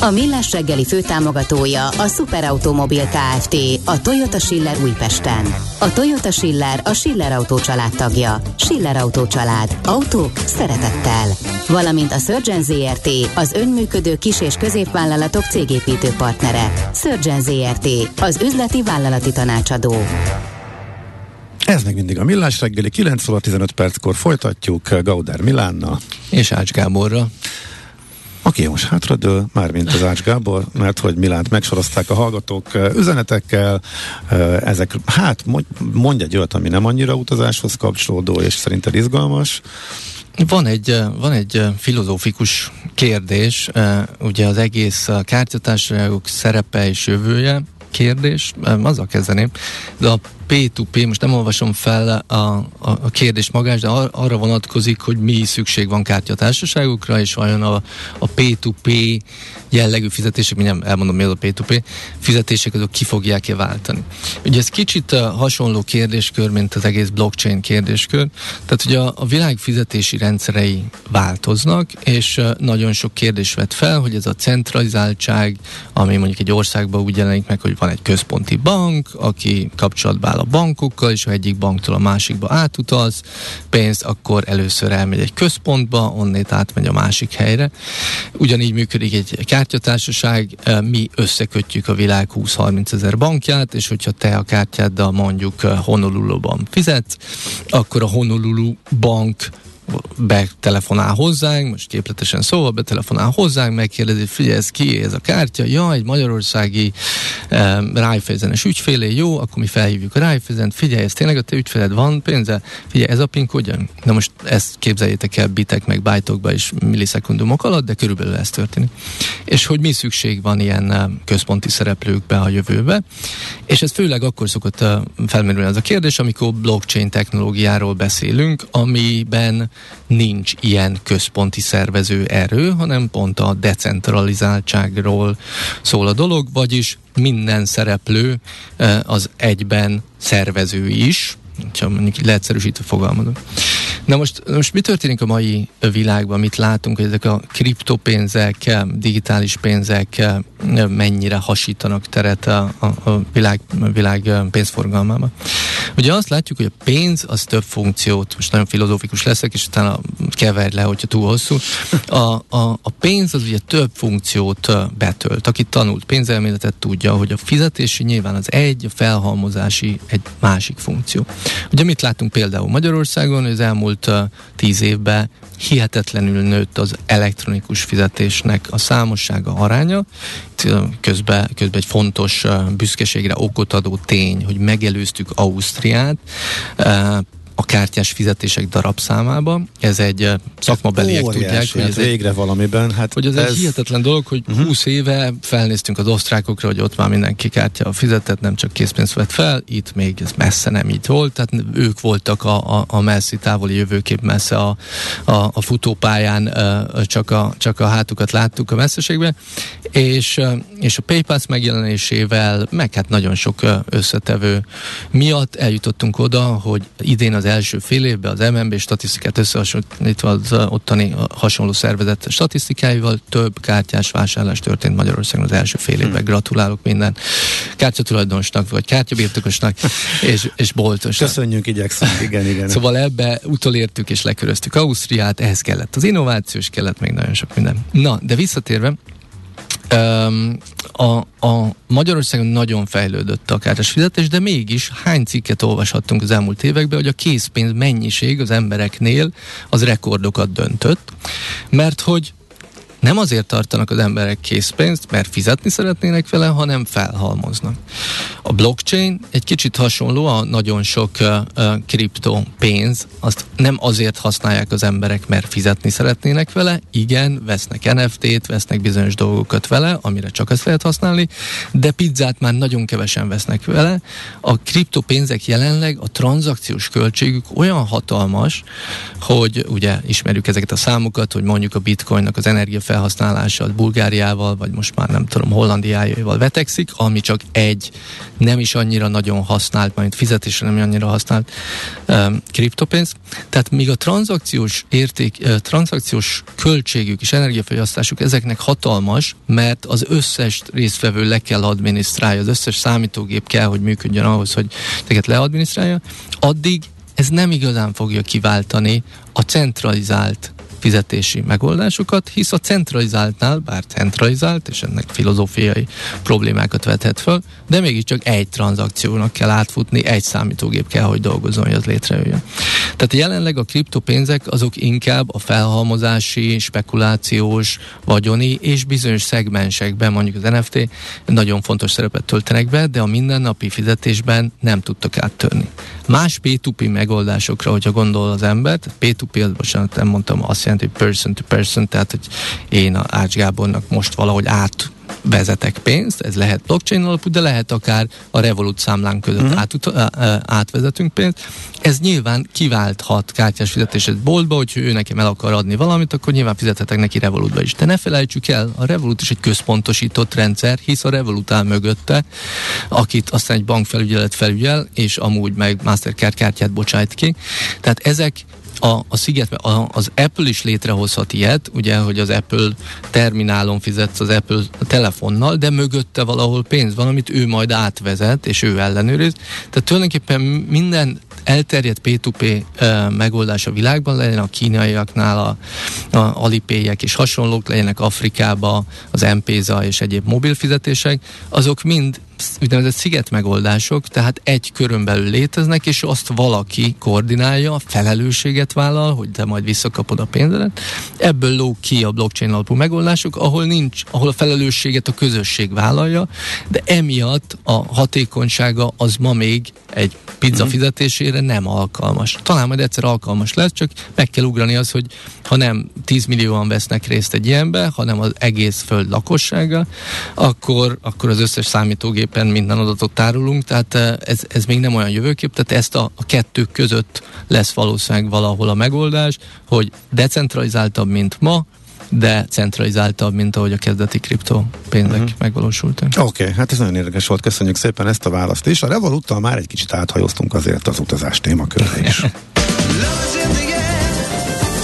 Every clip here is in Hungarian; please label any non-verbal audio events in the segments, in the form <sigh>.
A Millás reggeli főtámogatója a Superautomobil KFT, a Toyota Schiller Újpesten. A Toyota Schiller a Schiller Autó család tagja. Schiller Autó család. Autók szeretettel. Valamint a Surgeon ZRT, az önműködő kis- és középvállalatok cégépítő partnere. Surgeon ZRT, az üzleti vállalati tanácsadó. Ez még mindig a Millás reggeli, 9 óra 15 perckor folytatjuk Gauder Milánnal. És Ács Gáborra. Aki most hátradől, mármint az Ács Gábor, mert hogy Milánt megsorozták a hallgatók üzenetekkel, ezek, hát mondj egy olyat, ami nem annyira utazáshoz kapcsolódó, és szerinted izgalmas. Van egy, van egy filozófikus kérdés, ugye az egész kártyatársaságok szerepe és jövője, kérdés, azzal kezdeném, de a P2P, most nem olvasom fel a, a, a kérdés magát, de ar, arra vonatkozik, hogy mi szükség van kártyatársaságokra, és vajon a, a P2P jellegű fizetések, mindjárt elmondom, mi az a P2P, fizetések azok ki fogják-e váltani. Ugye ez kicsit uh, hasonló kérdéskör, mint az egész blockchain kérdéskör. Tehát ugye a, a világ fizetési rendszerei változnak, és uh, nagyon sok kérdés vet fel, hogy ez a centralizáltság, ami mondjuk egy országban úgy jelenik meg, hogy van egy központi bank, aki kapcsolatban a bankokkal, és ha egyik banktól a másikba átutalsz pénzt, akkor először elmegy egy központba, onnét átmegy a másik helyre. Ugyanígy működik egy kártyatársaság, mi összekötjük a világ 20-30 ezer bankját, és hogyha te a kártyáddal mondjuk Honolulu-ban fizetsz, akkor a Honolulu bank betelefonál hozzánk, most képletesen szóval betelefonál hozzánk, megkérdezi, figyelj, ez ki ez a kártya? Ja, egy magyarországi e, rájfejezenes ügyfélé, jó, akkor mi felhívjuk a rájfejezent, figyelj, ez tényleg a te ügyféled van pénze? Figyelj, ez a PIN kódja? Na most ezt képzeljétek el bitek meg bájtokba is millisekundumok alatt, de körülbelül ez történik. És hogy mi szükség van ilyen központi szereplőkbe a jövőbe, és ez főleg akkor szokott felmerülni az a kérdés, amikor blockchain technológiáról beszélünk, amiben nincs ilyen központi szervező erő, hanem pont a decentralizáltságról szól a dolog, vagyis minden szereplő eh, az egyben szervező is, ha mondjuk leegyszerűsítve fogalmazom. Na most, most mi történik a mai világban, mit látunk, hogy ezek a kriptopénzek, digitális pénzek mennyire hasítanak teret a, a, a világ, a világ pénzforgalmába. Ugye azt látjuk, hogy a pénz az több funkciót, most nagyon filozófikus leszek, és utána keverj le, hogyha túl hosszú. A, a, a pénz az ugye több funkciót betölt. Aki tanult pénzelméletet tudja, hogy a fizetési nyilván az egy, a felhalmozási egy másik funkció. Ugye mit látunk például Magyarországon, hogy az elmúlt tíz évben hihetetlenül nőtt az elektronikus fizetésnek a számossága aránya. Közben, közben egy fontos büszkeségre okot adó tény, hogy megelőztük Ausztriát, a kártyás fizetések darabszámába. Ez egy eh, szakmabeliek Óriási, tudják, hogy hát ez végre egy, valamiben. Hát hogy ez, ez egy hihetetlen dolog, hogy uh-huh. 20 éve felnéztünk az osztrákokra, hogy ott már mindenki kártya fizetett, nem csak készpénzt vett fel, itt még ez messze nem így volt, tehát ők voltak a, a, a messzi távoli jövőkép messze a, a, a futópályán, csak a, csak a hátukat láttuk a messzeségben, és, és a PayPass megjelenésével, meg hát nagyon sok összetevő miatt eljutottunk oda, hogy idén az első fél évben az MNB statisztikát összehasonlítva az ottani hasonló szervezet statisztikáival több kártyás vásárlás történt Magyarországon az első fél évben. Hmm. Gratulálok minden kártyatulajdonosnak, vagy kártyabirtokosnak, <laughs> és, és boltosnak. Köszönjük, igyekszünk, igen, igen. Szóval ebbe utolértük és leköröztük Ausztriát, ehhez kellett az innovációs, kellett még nagyon sok minden. Na, de visszatérve, a, a Magyarországon nagyon fejlődött a kártyás fizetés, de mégis hány cikket olvashattunk az elmúlt években, hogy a készpénz mennyiség az embereknél az rekordokat döntött, mert hogy nem azért tartanak az emberek készpénzt, mert fizetni szeretnének vele, hanem felhalmoznak. A blockchain egy kicsit hasonló, a nagyon sok uh, pénz, azt nem azért használják az emberek, mert fizetni szeretnének vele, igen, vesznek NFT-t, vesznek bizonyos dolgokat vele, amire csak ezt lehet használni, de pizzát már nagyon kevesen vesznek vele. A kriptopénzek jelenleg a tranzakciós költségük olyan hatalmas, hogy ugye ismerjük ezeket a számokat, hogy mondjuk a bitcoinnak az energia felhasználása Bulgáriával, vagy most már nem tudom, Hollandiájával vetekszik, ami csak egy nem is annyira nagyon használt, majd fizetésre nem annyira használt um, kriptopénz. Tehát míg a tranzakciós érték, tranzakciós költségük és energiafogyasztásuk ezeknek hatalmas, mert az összes résztvevő le kell adminisztrálja, az összes számítógép kell, hogy működjön ahhoz, hogy ezeket leadminisztrálja, addig ez nem igazán fogja kiváltani a centralizált fizetési megoldásokat, hisz a centralizáltnál, bár centralizált, és ennek filozófiai problémákat vethet föl, de mégiscsak egy tranzakciónak kell átfutni, egy számítógép kell, hogy dolgozzon, hogy az létrejöjjön. Tehát jelenleg a kriptopénzek azok inkább a felhalmozási, spekulációs, vagyoni és bizonyos szegmensekben, mondjuk az NFT nagyon fontos szerepet töltenek be, de a mindennapi fizetésben nem tudtak áttörni. Más P2P megoldásokra, hogyha gondol az ember, P2P, bocsánat, nem mondtam, azt jelenti, hogy person to person, tehát hogy én a Ács Gábornak most valahogy át vezetek pénzt, ez lehet blockchain alapú, de lehet akár a Revolut számlán között uh-huh. át, átvezetünk pénzt. Ez nyilván kiválthat kártyás fizetését boltba, hogy ő nekem el akar adni valamit, akkor nyilván fizethetek neki Revolutba is. De ne felejtsük el, a Revolut is egy központosított rendszer, hisz a Revolut áll mögötte, akit aztán egy bankfelügyelet felügyel, és amúgy meg Mastercard kártyát bocsájt ki. Tehát ezek a, a sziget, a, az Apple is létrehozhat ilyet, ugye, hogy az Apple terminálon fizetsz az Apple telefonnal, de mögötte valahol pénz van, amit ő majd átvezet, és ő ellenőriz. Tehát tulajdonképpen minden elterjedt P2P uh, megoldás a világban, legyen a kínaiaknál a, a alipélyek és hasonlók, legyenek Afrikába az M-Pesa és egyéb mobilfizetések, azok mind úgynevezett sziget megoldások, tehát egy körön belül léteznek, és azt valaki koordinálja, felelősséget vállal, hogy te majd visszakapod a pénzedet. Ebből lóg ki a blockchain alapú megoldások, ahol nincs, ahol a felelősséget a közösség vállalja, de emiatt a hatékonysága az ma még egy pizza mm. fizetésére nem alkalmas. Talán majd egyszer alkalmas lesz, csak meg kell ugrani az, hogy ha nem 10 millióan vesznek részt egy ilyenbe, hanem az egész föld lakossága, akkor, akkor az összes számítógépen minden adatot tárolunk, tehát eh, ez, ez még nem olyan jövőkép, tehát ezt a, a kettő között lesz valószínűleg valahol a megoldás, hogy decentralizáltabb, mint ma, de centralizáltabb, mint ahogy a kezdeti kriptopénzek uh-huh. megvalósultak. Oké, okay, hát ez nagyon érdekes volt, köszönjük szépen ezt a választ is. A Revoluttal már egy kicsit áthajoztunk azért az utazás témakörre is. <laughs>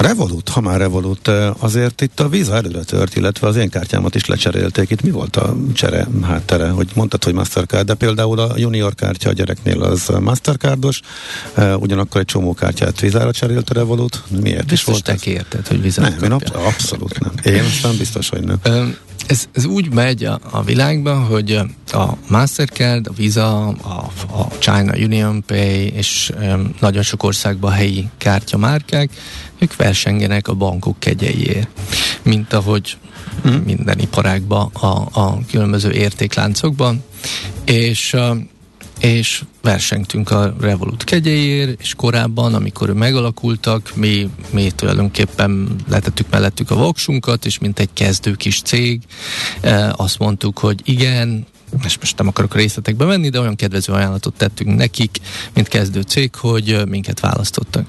Revolut, ha már Revolut, azért itt a víza előre tört, illetve az én kártyámat is lecserélték. Itt mi volt a csere háttere? Hogy mondtad, hogy Mastercard, de például a junior kártya a gyereknél az Mastercardos, ugyanakkor egy csomó kártyát vízára cserélt a Revolut. Miért biztos is volt te ez? kérted, hogy vízára Nem, én absz- abszolút nem. Én aztán biztos, hogy nem. Ez, ez úgy megy a, a világban, hogy a Mastercard, a Visa, a, a China Union Pay és nagyon sok országban helyi kártyamárkák, ők versengenek a bankok kegyeiért. Mint ahogy mm. minden iparágban a, a különböző értékláncokban. És és versengtünk a Revolut kegyeiért, és korábban, amikor megalakultak, mi, mi tulajdonképpen letettük mellettük a voksunkat, és mint egy kezdő kis cég, azt mondtuk, hogy igen, és most nem akarok részletekbe menni, de olyan kedvező ajánlatot tettünk nekik, mint kezdő cég, hogy minket választottak.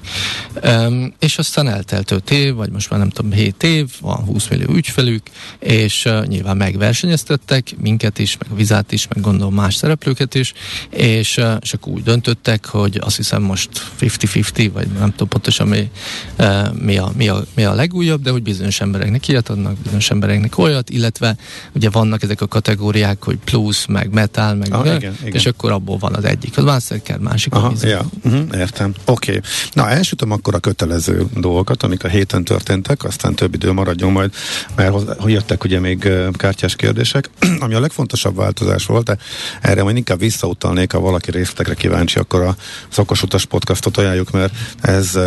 Um, és aztán eltelt 5 év, vagy most már nem tudom, 7 év, van 20 millió ügyfelük, és uh, nyilván megversenyeztettek minket is, meg a vizát is, meg gondolom más szereplőket is, és, uh, és úgy döntöttek, hogy azt hiszem most 50-50, vagy nem tudom pontosan mi, uh, mi, a, mi, a, mi a legújabb, de hogy bizonyos embereknek ilyet adnak, bizonyos embereknek olyat, illetve ugye vannak ezek a kategóriák, hogy plusz blues, meg metal, meg ah, igen, igen. és akkor abból van az egyik. Az Mastercard, másik Aha, ja. uh-huh, Értem. Oké. Okay. Na, elsütöm akkor a kötelező dolgokat, amik a héten történtek, aztán több idő maradjon majd, mert hogy jöttek ugye még kártyás kérdések, <clears throat> ami a legfontosabb változás volt, de erre majd inkább visszautalnék, ha valaki részletekre kíváncsi, akkor a Szokos Utas podcastot ajánljuk, mert ez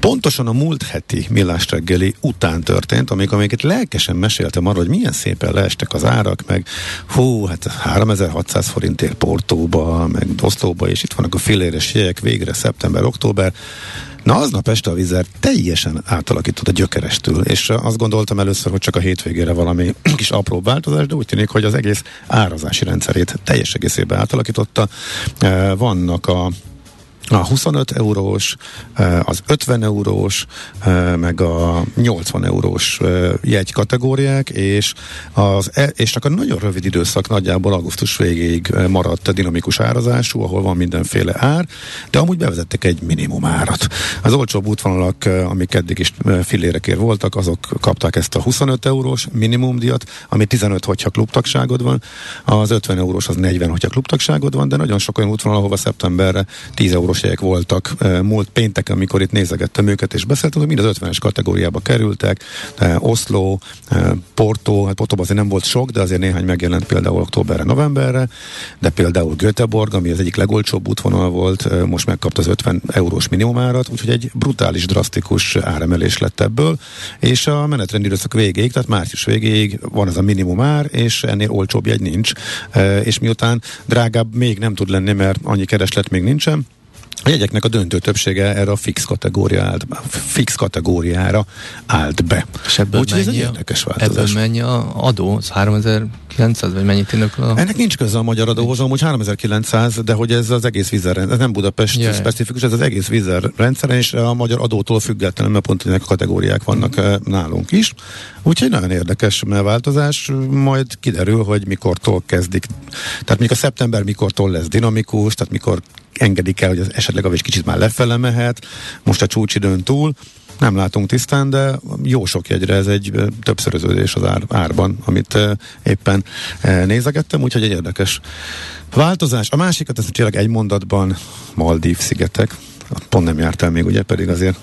pontosan a múlt heti millás reggeli után történt, amikor még itt lelkesen meséltem arról, hogy milyen szépen leestek az árak, meg hú, hát 3600 forintért Portóba, meg Oszlóba, és itt vannak a filéres jegyek végre szeptember-október. Na, aznap este a vízer teljesen átalakított a gyökerestül, és azt gondoltam először, hogy csak a hétvégére valami <clears throat> kis apró változás, de úgy tűnik, hogy az egész árazási rendszerét teljes egészében átalakította. Vannak a a 25 eurós, az 50 eurós, meg a 80 eurós jegy kategóriák, és, az, e, és csak a nagyon rövid időszak nagyjából augusztus végéig maradt dinamikus árazású, ahol van mindenféle ár, de amúgy bevezettek egy minimum árat. Az olcsóbb útvonalak, amik eddig is fillérekért voltak, azok kapták ezt a 25 eurós minimumdiat, ami 15, hogyha klubtagságod van, az 50 eurós az 40, hogyha klubtagságod van, de nagyon sok olyan útvonal, ahova szeptemberre 10 eurós jegyek voltak múlt péntek, amikor itt nézegettem őket, és beszéltem, hogy mind az 50-es kategóriába kerültek. Oszló, Porto, hát Portóban azért nem volt sok, de azért néhány megjelent például októberre, novemberre, de például Göteborg, ami az egyik legolcsóbb útvonal volt, most megkapta az 50 eurós minimumárat, úgyhogy egy brutális, drasztikus áremelés lett ebből, és a menetrendi időszak végéig, tehát március végéig van ez a minimumár, és ennél olcsóbb jegy nincs, és miután drágább még nem tud lenni, mert annyi kereslet még nincsen, a jegyeknek a döntő többsége erre a fix, kategória állt, fix kategóriára állt be. És ebből Úgyhogy ez mennyi, egy a, érdekes változás. ebből mennyi a adó? Az 3900 vagy mennyit indokol? A... Ennek nincs köze a magyar adóhoz, amúgy 3900, de hogy ez az egész vízerrendszer, ez nem Budapest Jaj. specifikus, ez az egész vízerrendszer, és a magyar adótól függetlenül, mert pont ennek a kategóriák vannak uh nálunk is. Úgyhogy nagyon érdekes változás, majd kiderül, hogy mikortól kezdik. Tehát a szeptember mikortól lesz dinamikus, tehát mikor engedik el, hogy az esetleg a kicsit már lefele mehet, most a csúcsidőn túl, nem látunk tisztán, de jó sok jegyre ez egy többszöröződés az ár, árban, amit éppen nézegettem, úgyhogy egy érdekes változás. A másikat, ez tényleg egy mondatban, Maldív szigetek. Pont nem jártál még, ugye, pedig azért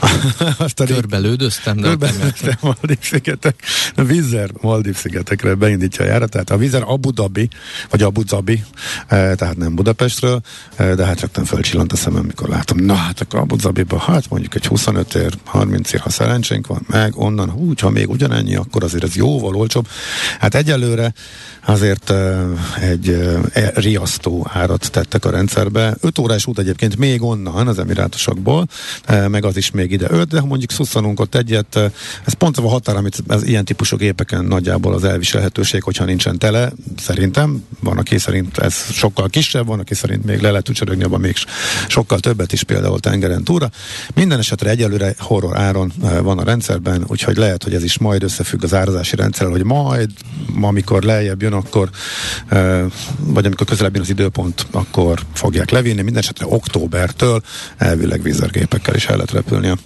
<laughs> azt Körbelődöztem, de ott nem jártam. Körbenéztem Maldív szigetek. A Vizer Maldív szigetekre beindítja a járatát. A Vizer Abu Dhabi, vagy Abu Dhabi, eh, tehát nem Budapestről, eh, de hát rögtön fölcsillant a szemem, mikor látom. Na hát akkor Abu Dhabiba, hát mondjuk egy 25 ér, 30 ér, ha szerencsénk van, meg onnan, hú, ha még ugyanennyi, akkor azért ez jóval olcsóbb. Hát egyelőre azért eh, egy riasztó árat tettek a rendszerbe. 5 órás út egyébként még onnan, az emirátusokból, eh, meg az is még ide 5, de ha mondjuk szusszanunk ott egyet, eh, ez pont a határ, amit az ilyen típusú gépeken nagyjából az elviselhetőség, hogyha nincsen tele, szerintem, van, aki szerint ez sokkal kisebb, van, aki szerint még le lehet ücsörögni, abban még sokkal többet is például tengeren túra. Minden esetre egyelőre horror áron eh, van a rendszerben, úgyhogy lehet, hogy ez is majd összefügg az árazási rendszerrel, hogy majd, amikor lejjebb jön, akkor vagy amikor közelebb jön az időpont, akkor fogják levinni. Minden esetre októbertől elvileg vízergépekkel is el lehet repülni a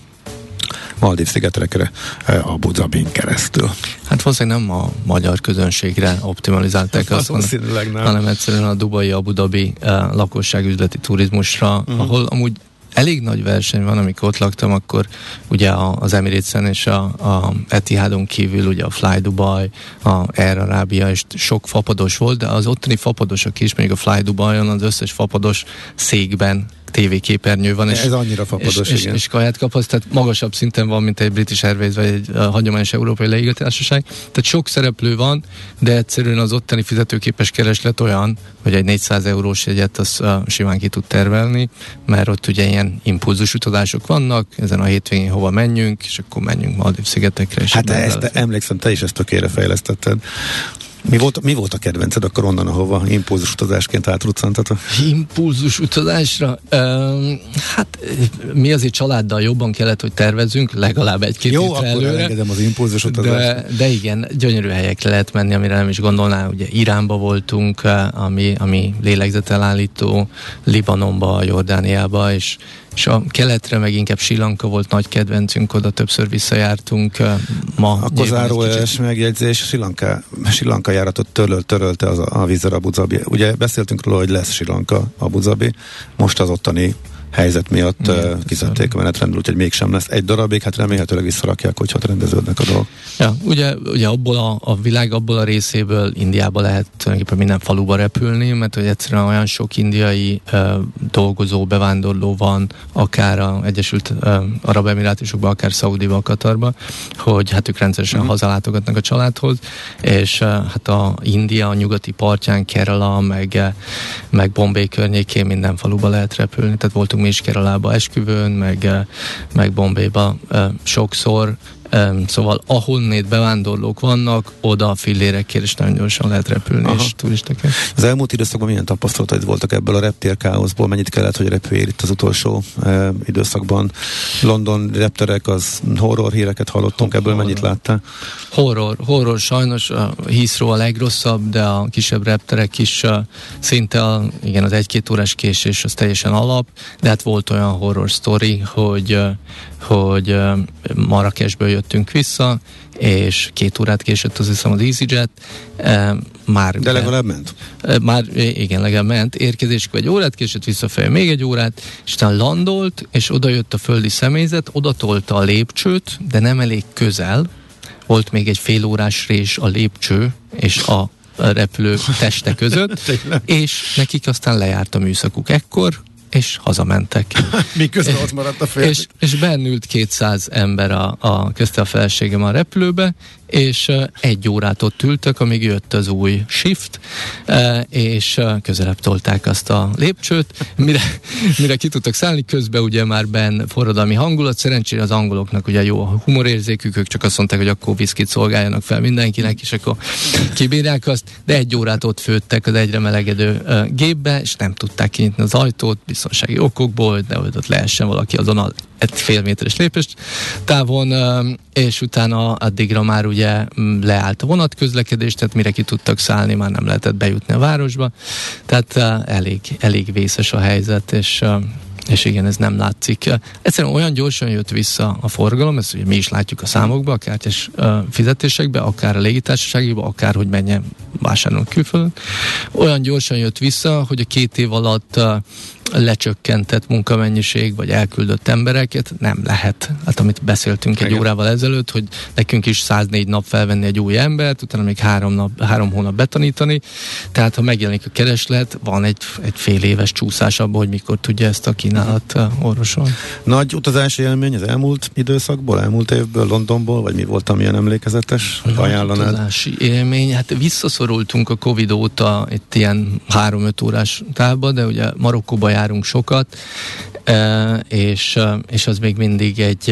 Maldív szigetekre eh, Abu Dhabin keresztül. Hát valószínűleg nem a magyar közönségre optimalizálták azt, hanem, nem. hanem egyszerűen a Dubai Abu Dhabi uh, lakosságüzleti turizmusra, Mhm. uh-huh. ahol amúgy elég nagy verseny van, amikor ott laktam, akkor ugye a, az Emirates-en és a, a Etihadon kívül ugye a Fly Dubai, a Air Arabia, és sok fapados volt, de az ottani fapadosok is, mondjuk a Fly Dubai-on az összes fapados székben tévéképernyő van. És, Ez annyira fapados, és, és, igen. és kaját kaphatsz, tehát magasabb szinten van, mint egy British Airways vagy egy hagyományos európai légitársaság. Tehát sok szereplő van, de egyszerűen az ottani fizetőképes kereslet olyan, hogy egy 400 eurós jegyet az uh, simán ki tud tervelni, mert ott ugye ilyen impulzus utazások vannak, ezen a hétvégén hova menjünk, és akkor menjünk Maldív szigetekre. És Hát ezt, bele- emlékszem, te is ezt tökére fejlesztetted. Mi volt, mi volt a kedvenced akkor onnan, ahova impulzus utazásként átruccantatok? Impulzus utazásra? Um, hát mi azért családdal jobban kellett, hogy tervezzünk, legalább egy-két Jó, akkor előre. elengedem az impulzus utazást. De, de igen, gyönyörű helyekre lehet menni, amire nem is gondolnál. Ugye Iránba voltunk, ami, ami lélegzetelállító, Libanonba, Jordániába, és, és a keletre meg inkább Sri Lanka volt nagy kedvencünk, oda többször visszajártunk. Ma Akkor nyilván egy zárójeles megjegyzés, Sri Lanka, Sri Lanka járatot töröl, törölte az a, a vízzel Abu. Ugye beszéltünk róla, hogy lesz Sri Lanka Abu Dhabi, most az ottani helyzet miatt Igen, kizették a menetrendből, úgyhogy mégsem lesz egy darabig, hát remélhetőleg visszarakják, hogyha rendeződnek a dolgok. Ja, ugye, ugye abból a, a világ abból a részéből Indiába lehet tulajdonképpen minden faluba repülni, mert hogy egyszerűen olyan sok indiai uh, dolgozó, bevándorló van, akár a Egyesült uh, Arab Emirátusokban, akár Szaudiba, Katarba, hogy hát ők rendszeresen uh-huh. hazalátogatnak a családhoz, és uh, hát a India, a nyugati partján, Kerala, meg, meg Bombay környékén minden faluba lehet repülni, tehát voltunk voltunk mi is Keralába esküvőn, meg, meg Bombéba sokszor, Szóval ahonnét bevándorlók vannak, oda a fillérekért is nagyon gyorsan lehet repülni, Aha. és turistakért. Az elmúlt időszakban milyen tapasztalataid voltak ebből a reptér káoszból? Mennyit kellett, hogy repülj itt az utolsó e, időszakban? London repterek, az horror híreket hallottunk, ebből horror. mennyit láttál? Horror, horror sajnos, a Heathrow a legrosszabb, de a kisebb repterek is uh, szinte a, igen, az egy-két órás késés az teljesen alap, de hát volt olyan horror story, hogy uh, hogy Marrakesből jöttünk vissza, és két órát késett az hiszem az EasyJet. Már, De legalább ment? Már igen, legalább ment. Érkezéskor egy órát késett, visszafelé még egy órát, és utána landolt, és oda jött a földi személyzet, oda tolta a lépcsőt, de nem elég közel. Volt még egy fél órás rés a lépcső és a repülő teste között, <laughs> és nekik aztán lejárt a műszakuk ekkor, és hazamentek. <laughs> Miközben ott maradt a fél. És, és bennült 200 ember a, a közte a felségem a repülőbe, és egy órát ott ültök, amíg jött az új shift, és közelebb tolták azt a lépcsőt, mire, mire ki tudtak szállni, közben ugye már benn forradalmi hangulat, szerencsére az angoloknak ugye jó a humorérzékük, ők csak azt mondták, hogy akkor viszkit szolgáljanak fel mindenkinek, és akkor kibírják azt, de egy órát ott főttek az egyre melegedő gépbe, és nem tudták kinyitni az ajtót biztonsági okokból, de hogy ott lehessen valaki azon a egy fél méteres lépést távon, és utána addigra már ugye leállt a vonatközlekedés, tehát mire ki tudtak szállni, már nem lehetett bejutni a városba. Tehát elég, elég vészes a helyzet, és és igen, ez nem látszik. Egyszerűen olyan gyorsan jött vissza a forgalom, ezt ugye mi is látjuk a számokba, a kártyás fizetésekbe, akár a légitársaságiba, akár hogy menjen vásárolni külföldön. Olyan gyorsan jött vissza, hogy a két év alatt lecsökkentett munkamennyiség, vagy elküldött embereket nem lehet. Hát amit beszéltünk Igen. egy órával ezelőtt, hogy nekünk is 104 nap felvenni egy új embert, utána még három, nap, három hónap betanítani. Tehát ha megjelenik a kereslet, van egy, egy fél éves csúszás abban, hogy mikor tudja ezt a kínálat orvosolni. Nagy utazási élmény az elmúlt időszakból, elmúlt évből, Londonból, vagy mi volt, amilyen emlékezetes? Ajánlanád? Utazási élmény, hát visszaszorultunk a Covid óta itt ilyen három-öt órás távba, de ugye Marokkóba járunk sokat, és, és az még mindig egy,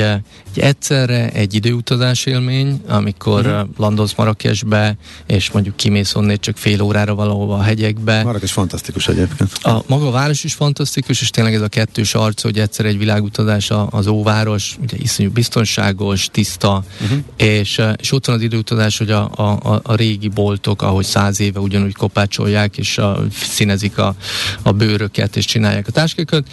egy egyszerre egy időutazás élmény, amikor uh-huh. landolsz Marrakesbe, és mondjuk kimész onnét csak fél órára valahova a hegyekbe. Marrakes fantasztikus egyébként. A maga a város is fantasztikus, és tényleg ez a kettős arc, hogy egyszer egy világutazás az óváros, ugye iszonyú biztonságos, tiszta, uh-huh. és, és ott van az időutazás, hogy a, a, a régi boltok, ahogy száz éve ugyanúgy kopácsolják, és a, színezik a, a bőröket, és csinálják a táskákat,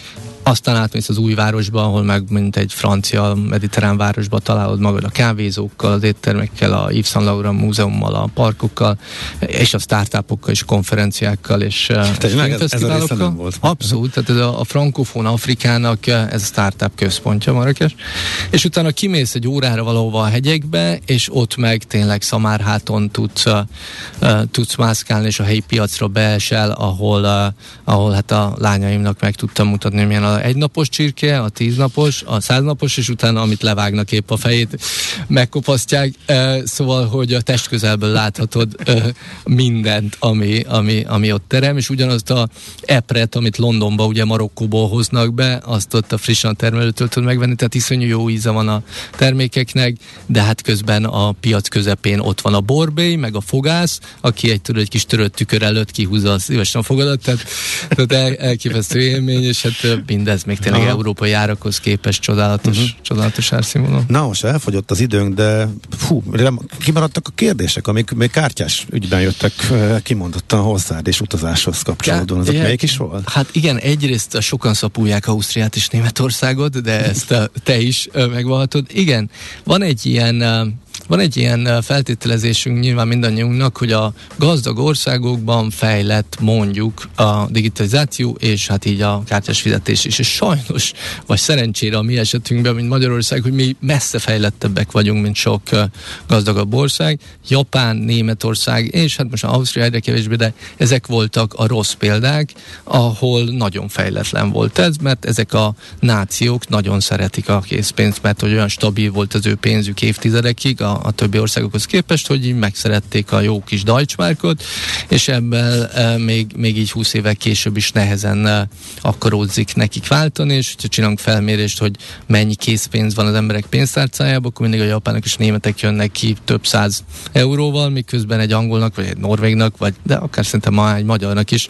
aztán átmész az új városba, ahol meg mint egy francia mediterrán városba találod magad a kávézókkal, az éttermekkel, a Yves Saint Laurent múzeummal, a parkokkal, és a startupokkal, és konferenciákkal, és Tényleg ez, ez a nem volt. Abszolút, tehát ez a, a frankofón Afrikának ez a startup központja Marrakes. És utána kimész egy órára valahova a hegyekbe, és ott meg tényleg szamárháton tudsz, uh, tudsz mászkálni, és a helyi piacra beesel, ahol, uh, ahol hát a lányaimnak meg tudtam mutatni, milyen a egynapos csirke, a tíznapos, a száznapos, és utána amit levágnak épp a fejét, megkopasztják, szóval, hogy a test közelből láthatod mindent, ami, ami, ami ott terem, és ugyanazt a epret, amit Londonba, ugye Marokkóból hoznak be, azt ott a frissen termelőtől tud megvenni, tehát iszonyú jó íze van a termékeknek, de hát közben a piac közepén ott van a borbély, meg a fogász, aki egy, tudod, egy kis törött tükör előtt kihúzza a szívesen a fogadat, tehát, tehát el, elképesztő élmény, és hát mind mindez még tényleg Aha. európai árakhoz képest csodálatos, uh-huh. csodálatos árszínvonal. Na most elfogyott az időnk, de fú, kimaradtak a kérdések, amik még kártyás ügyben jöttek kimondottan hozzád és utazáshoz kapcsolódóan. Ezek melyik is volt? Hát igen, egyrészt sokan szapulják Ausztriát és Németországot, de ezt te is megvalhatod. Igen, van egy ilyen van egy ilyen feltételezésünk nyilván mindannyiunknak, hogy a gazdag országokban fejlett mondjuk a digitalizáció, és hát így a kártyás fizetés is. És sajnos, vagy szerencsére a mi esetünkben, mint Magyarország, hogy mi messze fejlettebbek vagyunk, mint sok gazdagabb ország. Japán, Németország, és hát most Ausztria egyre kevésbé, de ezek voltak a rossz példák, ahol nagyon fejletlen volt ez, mert ezek a nációk nagyon szeretik a készpénzt, mert hogy olyan stabil volt az ő pénzük évtizedekig, a a, a többi országokhoz képest, hogy így megszerették a jó kis Deutschmarkot, és ebben e, még, még így 20 évek később is nehezen e, akaródzik nekik váltani, és hogyha csinálunk felmérést, hogy mennyi készpénz van az emberek pénztárcájában, akkor mindig a japánok és németek jönnek ki több száz euróval, miközben egy angolnak, vagy egy norvégnak, vagy de akár szerintem ma egy magyarnak is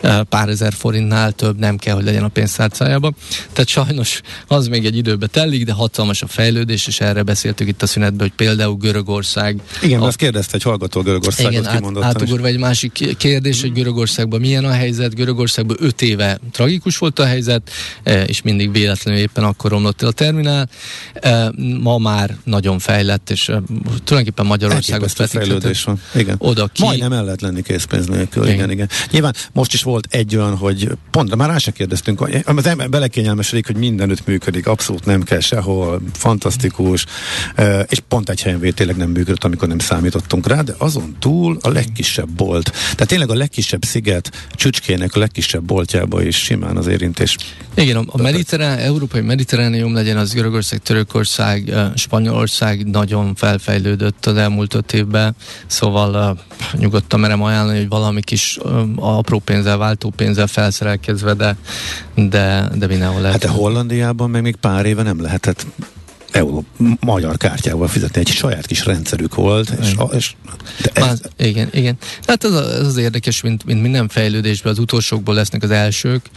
e, pár ezer forintnál több nem kell, hogy legyen a pénztárcájában. Tehát sajnos az még egy időbe telik, de hatalmas a fejlődés, és erre beszéltük itt a szünetben, hogy például Görögország. Igen, a... azt kérdezte egy hallgató Görögországot Igen, át, átugorva egy másik kérdés, hogy Görögországban milyen a helyzet. Görögországban öt éve tragikus volt a helyzet, e, és mindig véletlenül éppen akkor romlott el a terminál. E, ma már nagyon fejlett, és e, tulajdonképpen Magyarországot fejlődés van. Igen. Oda ki... Majdnem el lehet lenni készpénz nélkül. Igen. igen, igen. Nyilván most is volt egy olyan, hogy pont, már rá se kérdeztünk, az ember belekényelmesedik, hogy mindenütt működik, abszolút nem kell sehol, fantasztikus, és pont egy helyen tényleg nem működött, amikor nem számítottunk rá, de azon túl a legkisebb bolt. Tehát tényleg a legkisebb sziget csücskének a legkisebb boltjába is simán az érintés. Igen, a mediterrán, európai mediterránium legyen az Görögország, Törökország, Spanyolország nagyon felfejlődött az elmúlt öt évben, szóval uh, nyugodtan merem ajánlani, hogy valami kis uh, apró pénzzel, váltó pénzzel felszerelkezve, de, de, de mindenhol lehet. Hát a Hollandiában meg még pár éve nem lehetett euró, magyar kártyával fizetni. Egy saját kis rendszerük volt. És, és, de ez... Már, igen, igen. Hát ez, a, ez az érdekes, mint, mint minden fejlődésben, az utolsókból lesznek az elsők.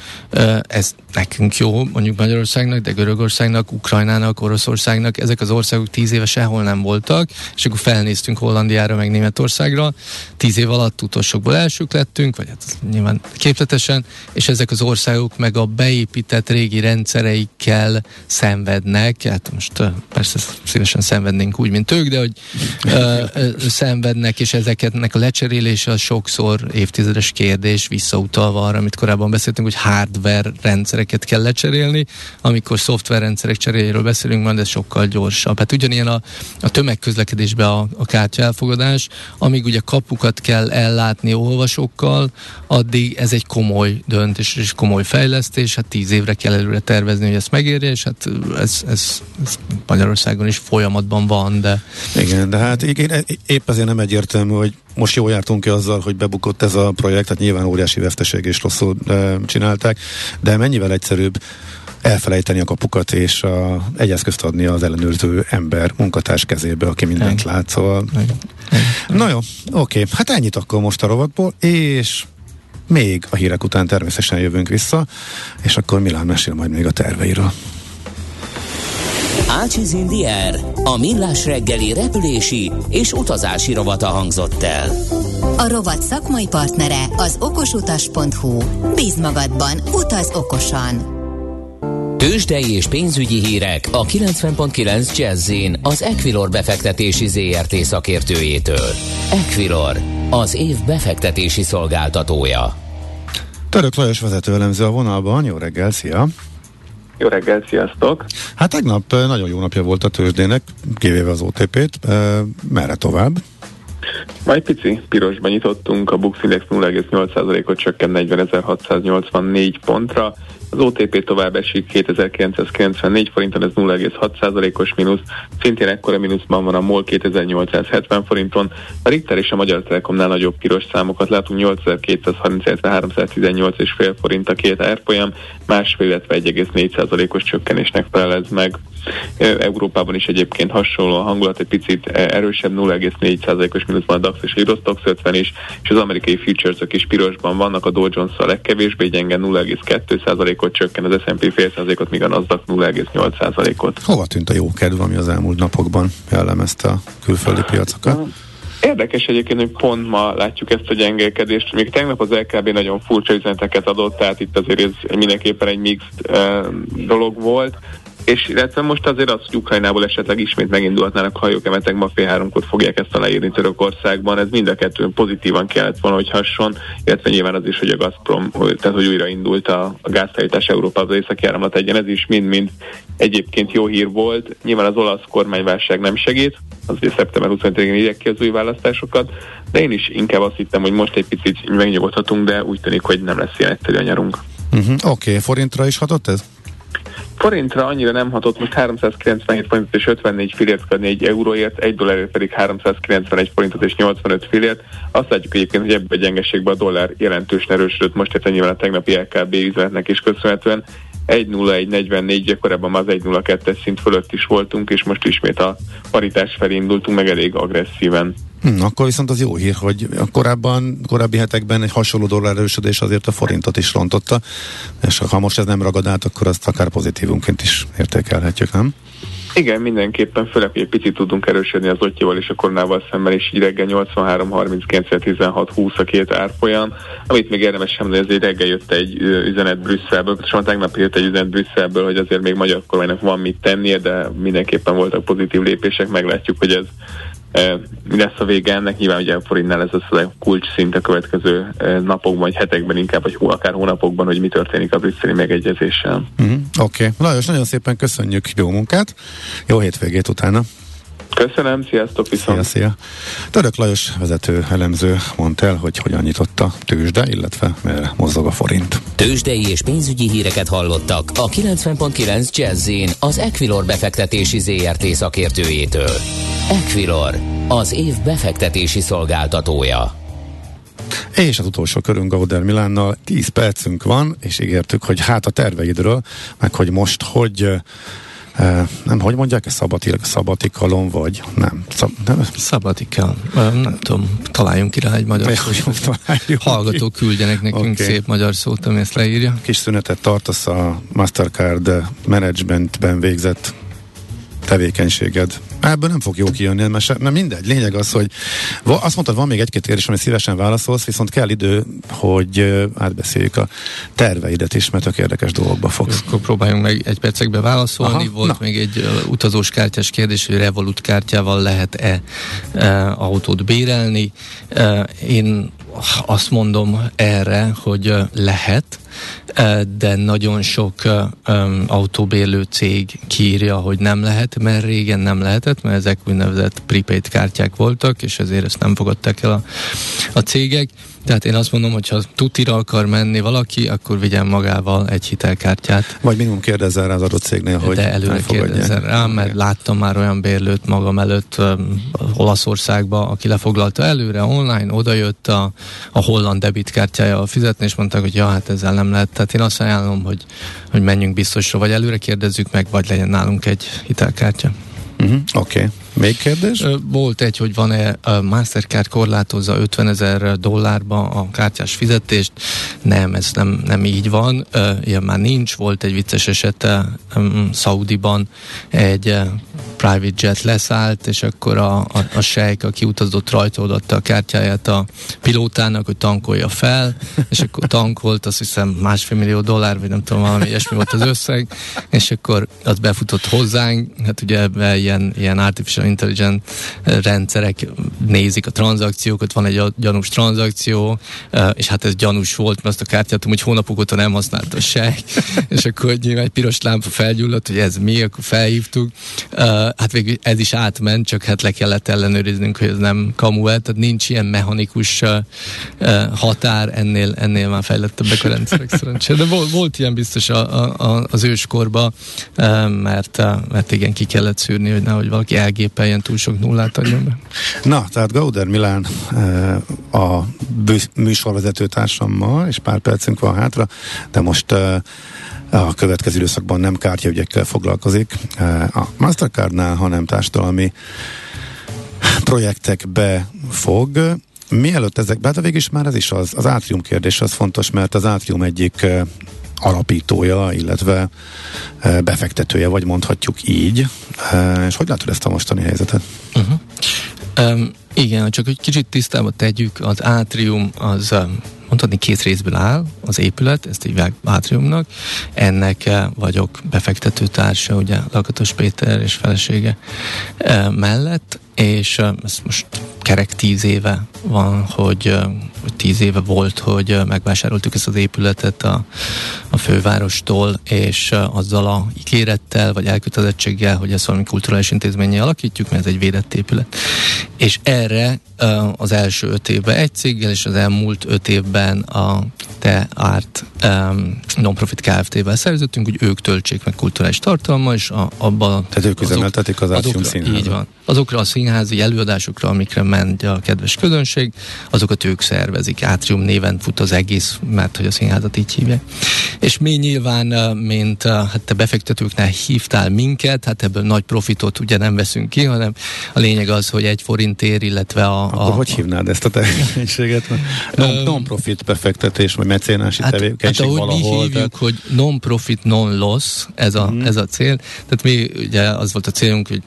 Ez nekünk jó, mondjuk Magyarországnak, de Görögországnak, Ukrajnának, Oroszországnak, ezek az országok tíz éve sehol nem voltak, és akkor felnéztünk Hollandiára, meg Németországra. Tíz év alatt utolsókból elsők lettünk, vagy hát nyilván képletesen, és ezek az országok meg a beépített régi rendszereikkel szenvednek. Hát most persze szívesen szenvednénk úgy, mint ők, de hogy szenvednek, és ezeknek a lecserélése az sokszor évtizedes kérdés, visszautalva arra, amit korábban beszéltünk, hogy hardware rendszereket kell lecserélni, amikor szoftver rendszerek cseréjéről beszélünk, majd ez sokkal gyorsabb. Hát ugyanilyen a, a tömegközlekedésben a, a kártya elfogadás, amíg ugye kapukat kell ellátni olvasókkal, addig ez egy komoly döntés és komoly fejlesztés, hát tíz évre kell előre tervezni, hogy ezt megérje, és hát ez, ez, ez Magyarországon is folyamatban van, de... Igen, de hát igen, épp azért nem egyértelmű, hogy most jól jártunk ki azzal, hogy bebukott ez a projekt, tehát nyilván óriási veszteség és rosszul e, csinálták, de mennyivel egyszerűbb elfelejteni a kapukat és a, egy eszközt adni az ellenőrző ember munkatárs kezébe, aki mindent Igen. lát, szóval... Igen. Na jó, oké, hát ennyit akkor most a rovatból, és még a hírek után természetesen jövünk vissza, és akkor Milán mesél majd még a terveiről. Ácsiz Indier, a millás reggeli repülési és utazási rovata hangzott el. A rovat szakmai partnere az okosutas.hu. Bíz magadban, utaz okosan! Tőzsdei és pénzügyi hírek a 90.9 jazz az Equilor befektetési ZRT szakértőjétől. Equilor, az év befektetési szolgáltatója. Török Lajos vezető elemző a vonalban, jó reggel, szia! Jó reggel, sziasztok! Hát tegnap nagyon jó napja volt a tőzsdének, kivéve az OTP-t. Merre tovább? Majd pici pirosban nyitottunk, a Bux Index 0,8%-ot csökken 40.684 pontra, az OTP tovább esik 2994 forinton, ez 0,6%-os mínusz, szintén ekkora mínuszban van a MOL 2870 forinton, a Richter és a Magyar Telekomnál nagyobb piros számokat látunk, 8230 318 és fél forint a két árfolyam, másfél, illetve 1,4%-os csökkenésnek felel ez meg. Európában is egyébként hasonló a hangulat, egy picit erősebb, 0,4%-os mínuszban a DAX és a Eurostox 50 is, és az amerikai futures is pirosban vannak, a Dow Jones a legkevésbé gyenge 0,2%-ot csökken, az S&P fél százalékot, míg a Nasdaq 0,8%-ot. Hova tűnt a jó kedv, ami az elmúlt napokban jellemezte a külföldi piacokat? Érdekes egyébként, hogy pont ma látjuk ezt a gyengelkedést. Még tegnap az LKB nagyon furcsa üzeneteket adott, tehát itt azért ez mindenképpen egy uh, dolog volt és illetve most azért az, hogy Ukrajnából esetleg ismét megindulhatnának hajók, emetek ma fél háromkor fogják ezt aláírni Törökországban, ez mind a kettő pozitívan kellett volna, hogy hasson, illetve nyilván az is, hogy a Gazprom, tehát hogy újra indult a, a gázszállítás Európába az északi áramlat egyen, ez is mind-mind egyébként jó hír volt. Nyilván az olasz kormányválság nem segít, azért szeptember 25-én írják ki az új választásokat, de én is inkább azt hittem, hogy most egy picit megnyugodhatunk, de úgy tűnik, hogy nem lesz ilyen egyszerű a nyarunk. Uh-huh. Oké, okay. forintra is hatott ez? Forintra annyira nem hatott, most 397 forintot és 54 fillért kell egy euróért, egy dollárért pedig 391 forintot és 85 fillért. Azt látjuk egyébként, hogy ebben a gyengeségben a dollár jelentősen erősödött, most érte nyilván a tegnapi LKB üzenetnek is köszönhetően. 1.0144, korábban az 1.02-es szint fölött is voltunk, és most ismét a paritás felé indultunk, meg elég agresszíven. Hm, akkor viszont az jó hír, hogy a korábban, korábbi hetekben egy hasonló dollár erősödés azért a forintot is rontotta, és ha most ez nem ragad át, akkor azt akár pozitívunként is értékelhetjük, nem? Igen, mindenképpen, főleg, hogy egy picit tudunk erősödni az ottyival és a koronával szemben, és így reggel 83, 39, 16, 20 a két árfolyam. Amit még érdemes sem, hogy azért reggel jött egy üzenet Brüsszelből, pontosan tegnap jött egy üzenet Brüsszelből, hogy azért még magyar kormánynak van mit tennie, de mindenképpen voltak pozitív lépések, meglátjuk, hogy ez mi lesz a vége ennek? Nyilván ugye a forintnál ez az a kulcs szint a következő napokban, vagy hetekben inkább, vagy akár hónapokban, hogy mi történik a brüsszeli megegyezéssel. Uh-huh. Oké. Okay. Nagyon szépen köszönjük, jó munkát, jó hétvégét utána. Köszönöm, sziasztok viszont. Szia, szia. Török Lajos vezető elemző mondta el, hogy hogyan nyitott a tőzsde, illetve merre mozog a forint. Tőzsdei és pénzügyi híreket hallottak a 90.9 jazz az Equilor befektetési ZRT szakértőjétől. Equilor, az év befektetési szolgáltatója. És az utolsó körünk Gauder Milánnal 10 percünk van, és ígértük, hogy hát a terveidről, meg hogy most hogy nem, hogy mondják, ez szabatik, szabatikalon vagy? Nem. Szab, nem. Szabatikal. Nem tudom, találjunk ki rá egy magyar szót. <laughs> Hallgatók küldjenek nekünk okay. szép magyar szót, ami ezt leírja. Kis szünetet tartasz a Mastercard managementben végzett tevékenységed. Ebből nem fog jó kijönni, mert se, nem mindegy. Lényeg az, hogy azt mondtad, van még egy-két kérdés, amit szívesen válaszolsz, viszont kell idő, hogy átbeszéljük a terveidet is, mert tök érdekes dolgokba fogsz. Akkor próbáljunk meg egy percekbe válaszolni. Aha, Volt na. még egy uh, utazós kártyás kérdés, hogy Revolut kártyával lehet-e uh, autót bérelni. Uh, én azt mondom erre, hogy lehet, de nagyon sok autóbérlő cég kírja, hogy nem lehet, mert régen nem lehetett, mert ezek úgynevezett prepaid kártyák voltak, és ezért ezt nem fogadták el a, a cégek. Tehát én azt mondom, hogy ha tutira akar menni valaki, akkor vigyen magával egy hitelkártyát. Vagy minimum kérdezzel rá az adott cégnél, hogy De előre kérdezzel rá, mert láttam már olyan bérlőt magam előtt um, Olaszországba, aki lefoglalta előre online, odajött a, a holland debitkártyájával fizetni, és mondták, hogy ja, hát ezzel nem lehet. Tehát én azt ajánlom, hogy, hogy menjünk biztosra, vagy előre kérdezzük meg, vagy legyen nálunk egy hitelkártya. Uh-huh, Oké. Okay. Még kérdés? Volt egy, hogy van-e a Mastercard korlátozza 50 ezer dollárba a kártyás fizetést. Nem, ez nem, nem így van. Ilyen már nincs. Volt egy vicces esete Szaudiban egy private jet leszállt, és akkor a, a, a sejk, aki utazott rajta, odatta a kártyáját a pilótának, hogy tankolja fel, és akkor tankolt, azt hiszem másfél millió dollár, vagy nem tudom, valami ilyesmi volt az összeg, és akkor az befutott hozzánk, hát ugye ebben ilyen, ilyen artificial intelligent rendszerek nézik a tranzakciókat, van egy gyanús tranzakció, és hát ez gyanús volt, mert azt a kártyát hogy hónapok óta nem használta sejk, <laughs> és akkor nyilván egy piros lámpa felgyulladt, hogy ez mi, akkor felhívtuk, hát végül ez is átment, csak hát le kellett ellenőriznünk, hogy ez nem kamu tehát nincs ilyen mechanikus határ, ennél, ennél már fejlettebbek a rendszerek szerencsére. De volt, volt ilyen biztos a, a, az őskorba, mert, mert igen, ki kellett szűrni, hogy nehogy valaki elgépeljen túl sok nullát adjon be. Na, tehát Gauder Milán a műsorvezető társammal, és pár percünk van hátra, de most a következő időszakban nem kártyaügyekkel foglalkozik a Mastercardnál, hanem társadalmi projektekbe fog. Mielőtt ezek, hát végig is már ez is az, az átrium kérdés az fontos, mert az átrium egyik alapítója, illetve befektetője, vagy mondhatjuk így. És hogy látod ezt a mostani helyzetet? Uh-huh. Um, igen, csak hogy kicsit tisztába tegyük, az átrium az mondhatni két részből áll az épület, ezt hívják átriumnak. Ennek vagyok befektető társa, ugye Lakatos Péter és felesége mellett, és ez most kerek tíz éve van, hogy, tíz éve volt, hogy megvásároltuk ezt az épületet a, a fővárostól, és azzal a ígérettel, vagy elkötelezettséggel, hogy ezt valami kulturális intézménye alakítjuk, mert ez egy védett épület. És erre az első öt évben egy céggel, és az elmúlt öt évben a Te Art um, Nonprofit Kft-vel szerződtünk, hogy ők töltsék meg kulturális tartalma, és a, abban... Tehát ők üzemeltetik az Atrium Színházat. Így van. Azokra a színházi előadásokra, amikre ment a kedves közönség, azokat ők szervezik. Átrium néven fut az egész, mert hogy a színházat így hívják. És mi nyilván, mint hát te befektetőknél hívtál minket, hát ebből nagy profitot ugye nem veszünk ki, hanem a lényeg az, hogy egy forintért, illetve a... Akkor a, hogy hívnád ezt a tevékenységet? Non, non-profit befektetés, vagy mecénási hát, tevékenység hát, valahol. mi hívjuk, tehát... hogy non-profit, non-loss, ez a, mm. ez a cél. Tehát mi ugye az volt a célunk, hogy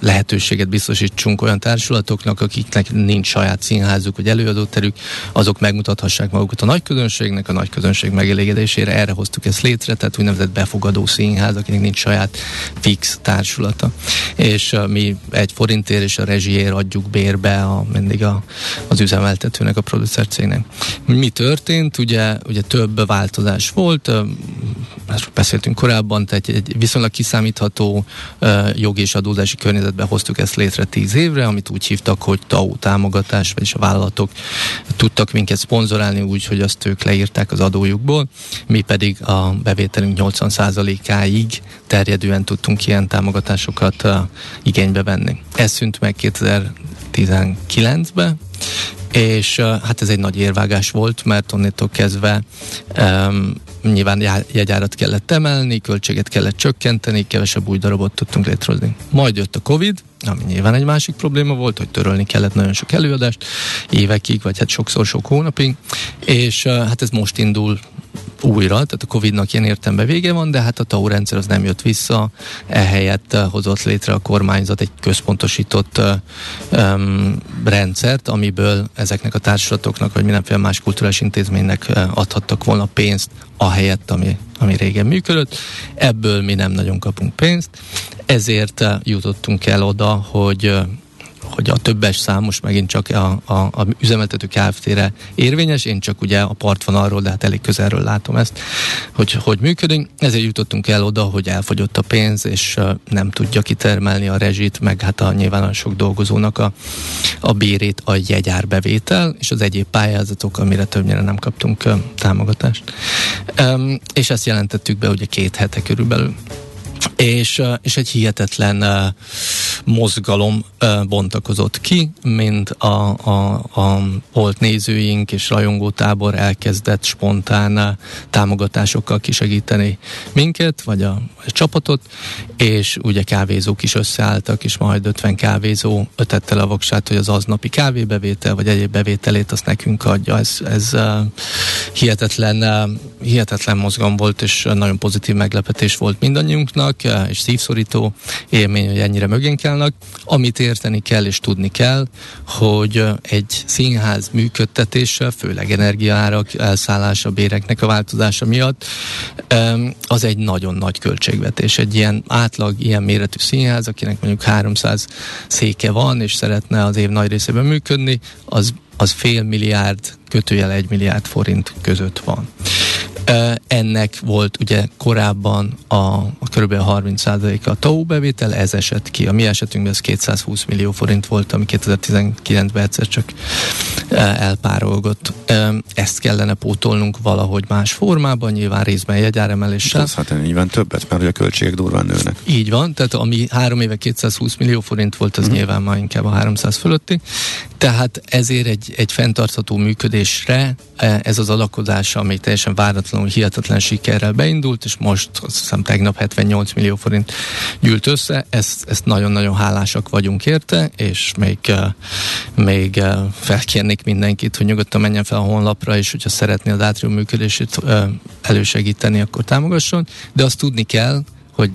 lehetőséget biztosítsunk olyan társulatoknak, akiknek nincs saját színházuk vagy előadóterük, azok megmutathassák magukat a nagy közönségnek, a nagy közönség megelégedésére. Erre hoztuk ezt létre, tehát úgynevezett befogadó színház, akinek nincs saját fix társulata. És uh, mi egy forintért és a rezsiért adjuk bérbe a, mindig a, az üzemeltetőnek, a producer cégnek. Mi történt? Ugye, ugye több változás volt, uh, beszéltünk korábban, tehát egy viszonylag kiszámítható jogi és adózási környezetben hoztuk ezt létre tíz évre, amit úgy hívtak, hogy TAU támogatás, vagyis a vállalatok tudtak minket szponzorálni úgy, hogy azt ők leírták az adójukból, mi pedig a bevételünk 80%-áig terjedően tudtunk ilyen támogatásokat igénybe venni. Ez szűnt meg 2019-ben, és hát ez egy nagy érvágás volt, mert onnétól kezdve um, nyilván jegyárat kellett emelni, költséget kellett csökkenteni, kevesebb új darabot tudtunk létrehozni. Majd jött a Covid, ami nyilván egy másik probléma volt, hogy törölni kellett nagyon sok előadást, évekig, vagy hát sokszor sok hónapig, és hát ez most indul újra, tehát a Covid-nak ilyen értembe vége van, de hát a TAU rendszer az nem jött vissza, ehelyett uh, hozott létre a kormányzat egy központosított um, rendszert, amiből ezeknek a társulatoknak, vagy mindenféle más kulturális intézménynek uh, adhattak volna pénzt, ahelyett, ami, ami régen működött. Ebből mi nem nagyon kapunk pénzt, ezért jutottunk el oda, hogy hogy a többes szám most megint csak a, a, a üzemeltető Kft-re érvényes, én csak ugye a partvonalról, de hát elég közelről látom ezt, hogy hogy működik. Ezért jutottunk el oda, hogy elfogyott a pénz, és nem tudja kitermelni a rezsit, meg hát a nyilván sok dolgozónak a, a bérét a jegyárbevétel, és az egyéb pályázatok, amire többnyire nem kaptunk támogatást. És ezt jelentettük be ugye két hete körülbelül és, és egy hihetetlen mozgalom bontakozott ki, mint a, a, a volt nézőink és rajongótábor elkezdett spontán támogatásokkal kisegíteni minket, vagy a, a csapatot, és ugye kávézók is összeálltak, és majd 50 kávézó ötette a voksát, hogy az aznapi kávébevétel, vagy egyéb bevételét azt nekünk adja. Ez, ez hihetetlen, hihetetlen mozgalom volt, és nagyon pozitív meglepetés volt mindannyiunknak, és szívszorító élmény, hogy ennyire mögénk állnak. Amit érteni kell és tudni kell, hogy egy színház működtetése, főleg energiaárak, elszállása, béreknek a változása miatt, az egy nagyon nagy költségvetés. Egy ilyen átlag, ilyen méretű színház, akinek mondjuk 300 széke van, és szeretne az év nagy részében működni, az az fél milliárd, kötőjel egy milliárd forint között van. Ennek volt ugye korábban a, a kb. 30%-a a TAU bevétel, ez esett ki. A mi esetünkben ez 220 millió forint volt, ami 2019-ben egyszer csak elpárolgott. Ezt kellene pótolnunk valahogy más formában, nyilván részben jegyáremeléssel. Ez hát nyilván többet, mert a költségek durván nőnek. Így van, tehát ami három éve 220 millió forint volt, az mm. nyilván már inkább a 300 fölötti. Tehát ezért egy, egy fenntartható működésre ez az alakozás, ami teljesen váratlanul, hihetetlen sikerrel beindult, és most azt hiszem tegnap 78 millió forint gyűlt össze, ezt, ezt nagyon-nagyon hálásak vagyunk érte, és még, még felkérnék mindenkit, hogy nyugodtan menjen fel a honlapra, és hogyha szeretné az átrium működését elősegíteni, akkor támogasson, de azt tudni kell, hogy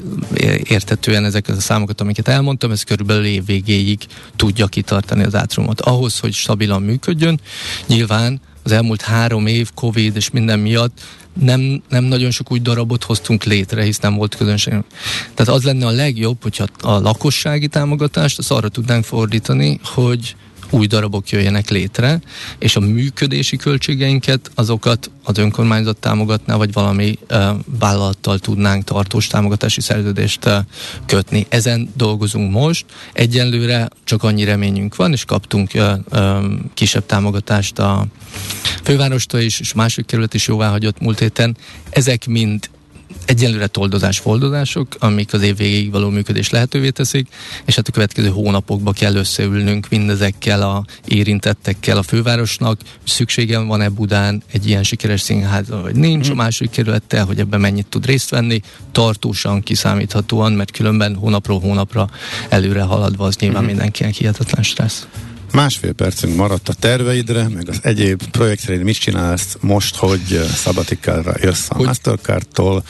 értetően ezeket a számokat, amiket elmondtam, ez körülbelül év végéig tudja kitartani az átrumot. Ahhoz, hogy stabilan működjön, nyilván az elmúlt három év Covid és minden miatt nem, nem nagyon sok új darabot hoztunk létre, hisz nem volt közönség. Tehát az lenne a legjobb, hogyha a lakossági támogatást azt arra tudnánk fordítani, hogy új darabok jöjjenek létre, és a működési költségeinket azokat az önkormányzat támogatná, vagy valami uh, vállalattal tudnánk tartós támogatási szerződést uh, kötni. Ezen dolgozunk most. Egyenlőre csak annyi reményünk van, és kaptunk uh, um, kisebb támogatást a fővárostól is, és másik kerület is jóvá hagyott múlt héten. Ezek mind Egyelőre toldozás, foldozások, amik az év végéig való működés lehetővé teszik, és hát a következő hónapokban kell összeülnünk mindezekkel a érintettekkel a fővárosnak. Szüksége van-e Budán egy ilyen sikeres színházra, vagy nincs hmm. a másik kerülettel, hogy ebben mennyit tud részt venni, tartósan, kiszámíthatóan, mert különben hónapról hónapra előre haladva az nyilván hmm. mindenkinek hihetetlen stressz. Másfél percünk maradt a terveidre, meg az egyéb projektreid. Mit csinálsz most, hogy szabatikára jössz a hogy... Mastercard-tól?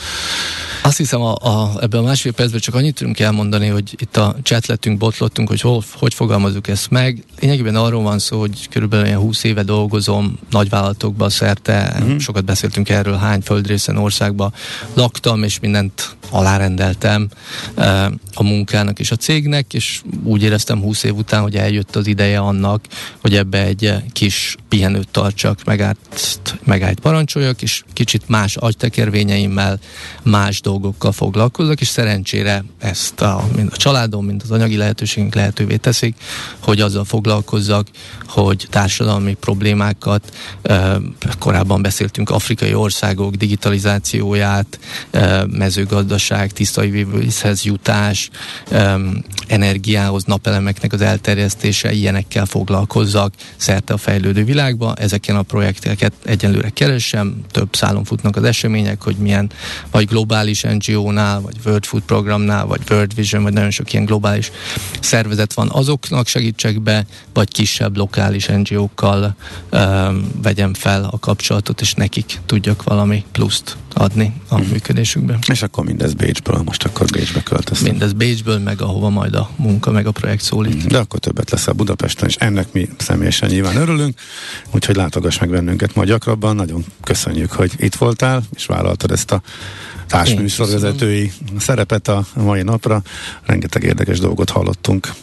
Azt hiszem, a, a, ebben a másfél percben csak annyit tudunk elmondani, hogy itt a chatlettünk, botlottunk, hogy hol, hogy fogalmazunk ezt meg. Lényegében arról van szó, hogy körülbelül ilyen 20 éve dolgozom nagyvállalatokba szerte, mm-hmm. sokat beszéltünk erről, hány földrészen, országba laktam, és mindent alárendeltem a munkának és a cégnek, és úgy éreztem 20 év után, hogy eljött az ideje annak, hogy ebbe egy kis pihenőt tartsak, megállt, megállt parancsoljak, és kicsit más agytekervényeimmel, más dolgokkal foglalkozok, és szerencsére ezt a, mind a családom, mind az anyagi lehetőségünk lehetővé teszik, hogy azzal foglalkozzak, hogy társadalmi problémákat, korábban beszéltünk afrikai országok digitalizációját, mezőgazdaság, tiszta vízhez jutás, energiához, napelemeknek az elterjesztése, ilyenekkel foglalkozzak szerte a fejlődő világba. Ezeken a projekteket egyenlőre keresem, több szálon futnak az események, hogy milyen vagy globális NGO-nál, vagy World Food Programnál, vagy World Vision, vagy nagyon sok ilyen globális szervezet van, azoknak segítsek be, vagy kisebb lokális NGO-kkal um, vegyem fel a kapcsolatot, és nekik tudjak valami pluszt adni a mm. És akkor mindez Bécsből, most akkor Bécsbe költöz. Mindez Bécsből, meg ahova majd a munka, meg a projekt szólít. De akkor többet lesz a Budapesten, és ennek mi személyesen nyilván örülünk, úgyhogy látogass meg bennünket majd gyakrabban. Nagyon köszönjük, hogy itt voltál, és vállaltad ezt a társműsorvezetői szerepet a mai napra. Rengeteg érdekes dolgot hallottunk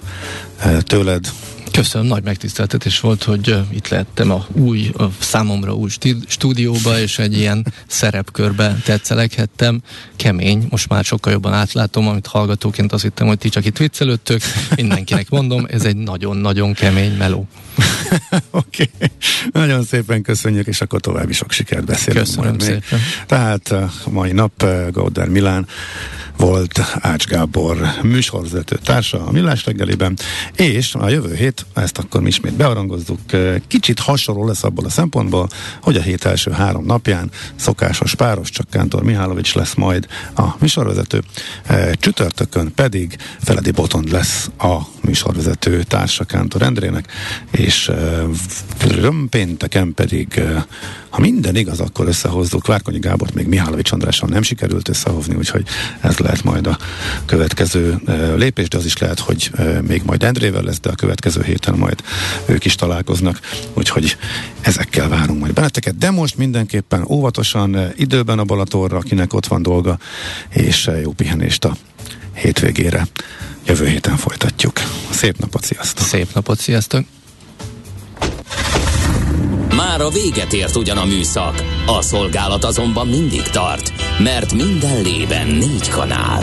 eh, tőled, Köszönöm, nagy megtiszteltetés volt, hogy itt lettem a új, a számomra új stúdióba, és egy ilyen szerepkörbe tetszeleghettem. Kemény, most már sokkal jobban átlátom, amit hallgatóként azt hittem, hogy ti csak itt viccelődtök. Mindenkinek mondom, ez egy nagyon-nagyon kemény meló. <laughs> Oké, okay. nagyon szépen köszönjük, és akkor további sok sikert beszélünk. Köszönöm szépen. Tehát a mai nap Gauder Milán volt Ács Gábor műsorvezető társa a Millás reggeliben, és a jövő hét, ezt akkor mi ismét bearangozzuk, kicsit hasonló lesz abból a szempontból, hogy a hét első három napján szokásos páros, csak Kántor Mihálovics lesz majd a műsorvezető, csütörtökön pedig Feledi Botond lesz a műsorvezető társa Kántor Endrének, és pénteken pedig ha minden igaz, akkor összehozzuk. Várkonyi Gábort még Mihálovics Andrással nem sikerült összehozni, úgyhogy ez lehet majd a következő lépés, de az is lehet, hogy még majd Endrével lesz, de a következő héten majd ők is találkoznak, úgyhogy ezekkel várunk majd benneteket, de most mindenképpen óvatosan időben a Balatorra, akinek ott van dolga, és jó pihenést a hétvégére. Jövő héten folytatjuk. Szép napot, sziasztok! Szép napot, sziasztok! Már a véget ért ugyan a műszak, a szolgálat azonban mindig tart, mert minden lében négy kanál.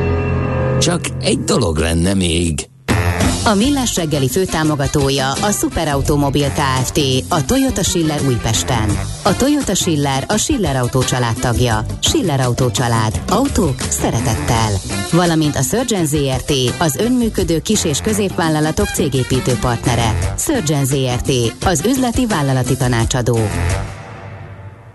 Csak egy dolog lenne még. A Millás reggeli főtámogatója a Superautomobil KFT, a Toyota Schiller Újpesten. A Toyota Schiller a Schiller Autó család tagja. Schiller Autó család. Autók szeretettel. Valamint a Surgeon ZRT, az önműködő kis- és középvállalatok cégépítő partnere. Surgeon ZRT, az üzleti vállalati tanácsadó.